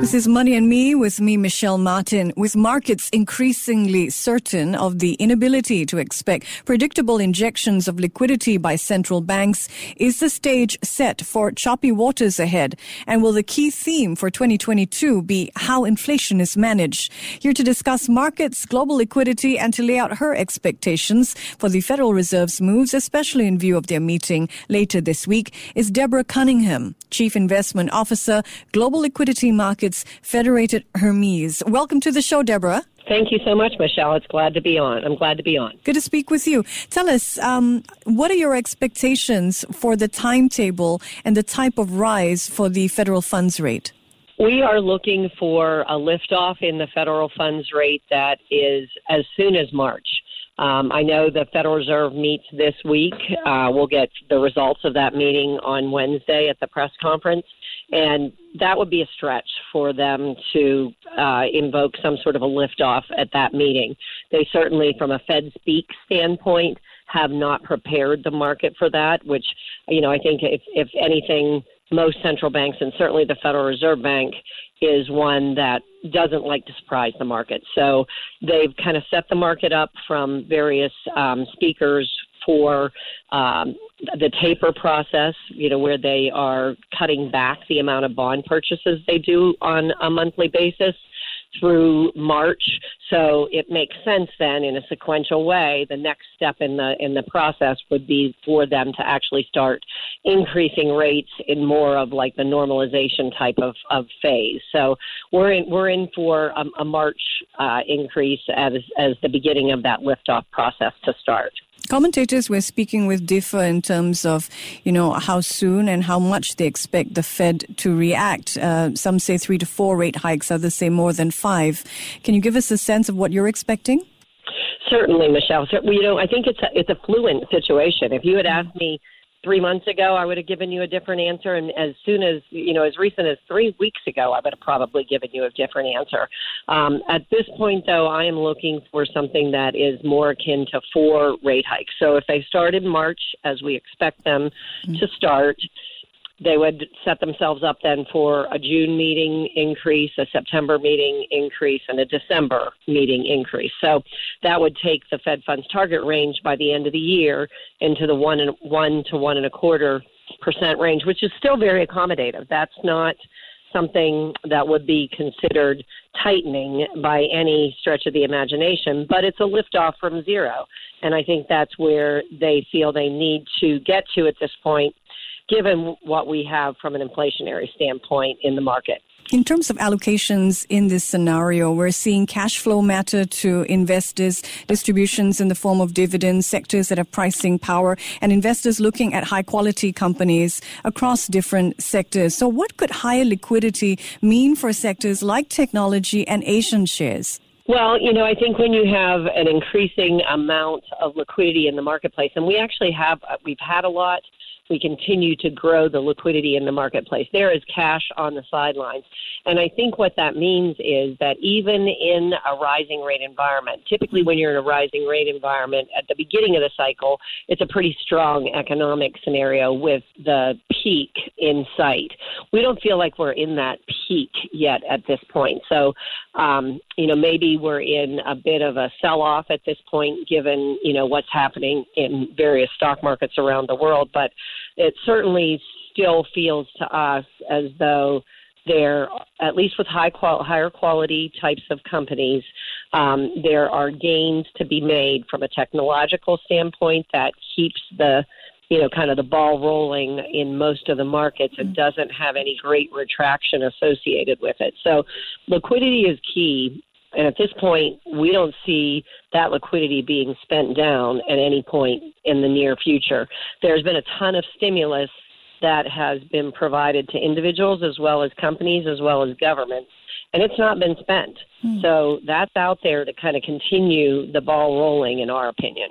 This is Money and Me with me, Michelle Martin. With markets increasingly certain of the inability to expect predictable injections of liquidity by central banks, is the stage set for choppy waters ahead? And will the key theme for 2022 be how inflation is managed? Here to discuss markets, global liquidity, and to lay out her expectations for the Federal Reserve's moves, especially in view of their meeting later this week, is Deborah Cunningham, Chief Investment Officer, Global Liquidity Markets Federated Hermes. Welcome to the show, Deborah. Thank you so much, Michelle. It's glad to be on. I'm glad to be on. Good to speak with you. Tell us, um, what are your expectations for the timetable and the type of rise for the federal funds rate? We are looking for a liftoff in the federal funds rate that is as soon as March. Um, I know the Federal Reserve meets this week. Uh, we'll get the results of that meeting on Wednesday at the press conference. And that would be a stretch for them to uh, invoke some sort of a liftoff at that meeting. They certainly, from a Fed speak standpoint, have not prepared the market for that, which, you know, I think if, if anything, most central banks and certainly the Federal Reserve Bank is one that doesn't like to surprise the market. So they've kind of set the market up from various um, speakers for um, the taper process, you know, where they are cutting back the amount of bond purchases they do on a monthly basis through March. So it makes sense then in a sequential way. The next step in the in the process would be for them to actually start increasing rates in more of like the normalization type of, of phase. So we're in we're in for a, a March uh, increase as as the beginning of that liftoff process to start. Commentators were speaking with differ in terms of, you know, how soon and how much they expect the Fed to react. Uh, some say three to four rate hikes, others say more than five. Can you give us a sense of what you're expecting? Certainly, Michelle. You know, I think it's a, it's a fluent situation. If you had asked me three months ago, I would have given you a different answer. And as soon as, you know, as recent as three weeks ago, I would have probably given you a different answer. Um, at this point, though, I am looking for something that is more akin to four rate hikes. So if they start in March, as we expect them mm-hmm. to start, they would set themselves up then for a June meeting increase, a September meeting increase, and a December meeting increase. So that would take the Fed funds target range by the end of the year into the one and one to one and a quarter percent range, which is still very accommodative. That's not something that would be considered tightening by any stretch of the imagination, but it's a liftoff from zero. And I think that's where they feel they need to get to at this point given what we have from an inflationary standpoint in the market. In terms of allocations in this scenario, we're seeing cash flow matter to investors, distributions in the form of dividends, sectors that have pricing power, and investors looking at high quality companies across different sectors. So, what could higher liquidity mean for sectors like technology and Asian shares? Well, you know, I think when you have an increasing amount of liquidity in the marketplace, and we actually have, we've had a lot we continue to grow the liquidity in the marketplace. There is cash on the sidelines. And I think what that means is that even in a rising rate environment, typically when you're in a rising rate environment at the beginning of the cycle, it's a pretty strong economic scenario with the peak in sight. We don't feel like we're in that peak yet at this point. So, um, you know, maybe we're in a bit of a sell off at this point, given, you know, what's happening in various stock markets around the world. But it certainly still feels to us as though there, at least with high qual- higher quality types of companies, um, there are gains to be made from a technological standpoint that keeps the you know, kind of the ball rolling in most of the markets and doesn't have any great retraction associated with it. So liquidity is key. And at this point, we don't see that liquidity being spent down at any point in the near future. There's been a ton of stimulus that has been provided to individuals as well as companies as well as governments, and it's not been spent. Hmm. So that's out there to kind of continue the ball rolling, in our opinion.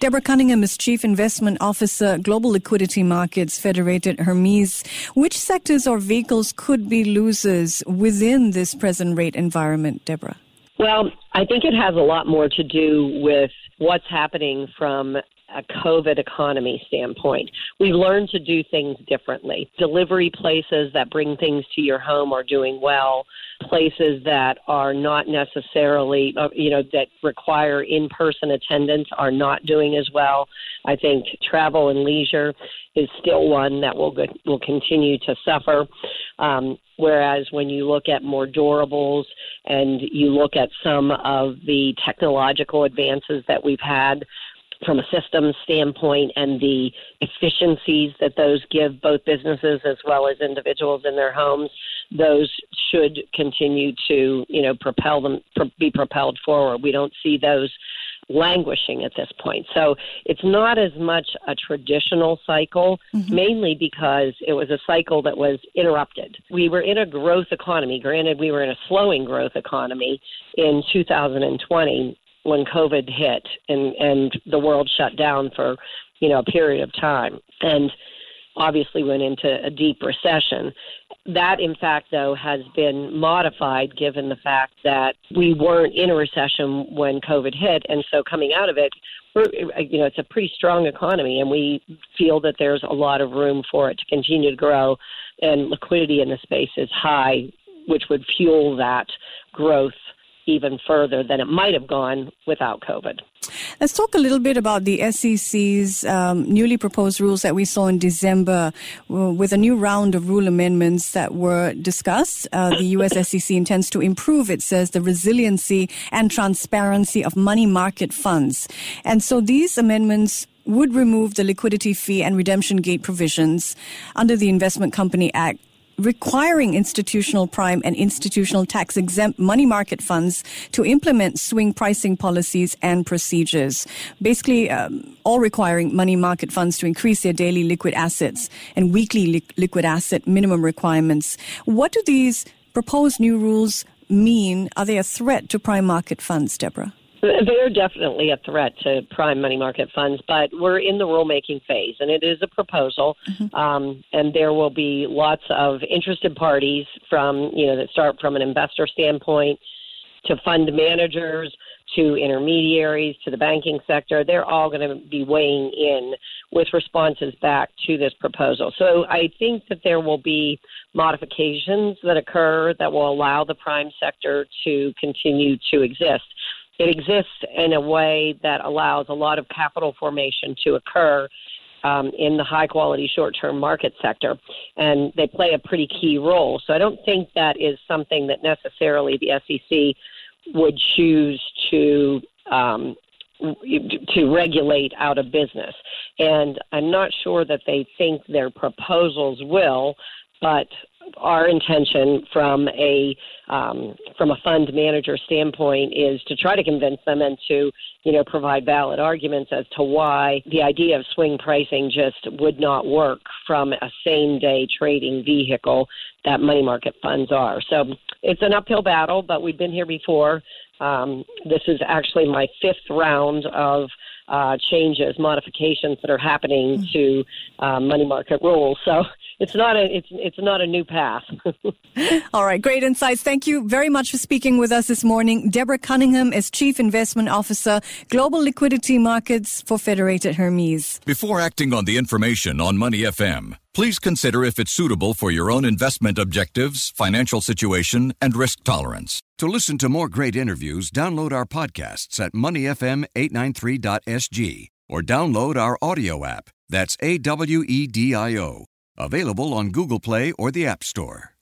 Deborah Cunningham is Chief Investment Officer, Global Liquidity Markets, Federated Hermes. Which sectors or vehicles could be losers within this present rate environment, Deborah? Well, I think it has a lot more to do with what's happening from a COVID economy standpoint. We've learned to do things differently. Delivery places that bring things to your home are doing well. Places that are not necessarily, uh, you know, that require in person attendance are not doing as well. I think travel and leisure is still one that will will continue to suffer. Um, whereas when you look at more durables and you look at some of the technological advances that we've had, from a systems standpoint and the efficiencies that those give both businesses as well as individuals in their homes, those should continue to, you know, propel them, be propelled forward. We don't see those languishing at this point. So it's not as much a traditional cycle, mm-hmm. mainly because it was a cycle that was interrupted. We were in a growth economy. Granted, we were in a slowing growth economy in 2020 when COVID hit and and the world shut down for you know a period of time and obviously went into a deep recession. That, in fact, though, has been modified given the fact that we weren't in a recession when COVID hit, and so coming out of it, you know, it's a pretty strong economy, and we feel that there's a lot of room for it to continue to grow, and liquidity in the space is high, which would fuel that growth even further than it might have gone without COVID. Let's talk a little bit about the SEC's um, newly proposed rules that we saw in December with a new round of rule amendments that were discussed. Uh, the US SEC intends to improve, it says, the resiliency and transparency of money market funds. And so these amendments would remove the liquidity fee and redemption gate provisions under the Investment Company Act requiring institutional prime and institutional tax exempt money market funds to implement swing pricing policies and procedures. Basically, um, all requiring money market funds to increase their daily liquid assets and weekly li- liquid asset minimum requirements. What do these proposed new rules mean? Are they a threat to prime market funds, Deborah? They're definitely a threat to prime money market funds, but we're in the rulemaking phase, and it is a proposal, mm-hmm. um, and there will be lots of interested parties from you know that start from an investor standpoint to fund managers to intermediaries to the banking sector. They're all going to be weighing in with responses back to this proposal. So I think that there will be modifications that occur that will allow the prime sector to continue to exist it exists in a way that allows a lot of capital formation to occur um, in the high quality short term market sector, and they play a pretty key role. So I don't think that is something that necessarily the SEC would choose to. Um, to regulate out of business. And I'm not sure that they think their proposals will, but our intention from a um, from a fund manager standpoint is to try to convince them and to you know provide valid arguments as to why the idea of swing pricing just would not work from a same day trading vehicle that money market funds are. So it's an uphill battle, but we've been here before. Um, this is actually my fifth round of uh, changes, modifications that are happening mm. to uh, money market rules. So it's not a it's it's not a new path. All right, great insights. Thank you very much for speaking with us this morning. Deborah Cunningham is Chief Investment Officer, Global Liquidity Markets for Federated Hermes. Before acting on the information on Money FM, please consider if it's suitable for your own investment objectives, financial situation, and risk tolerance. To listen to more great interviews, download our podcasts at moneyfm893.sg or download our audio app. That's A W E D I O. Available on Google Play or the App Store.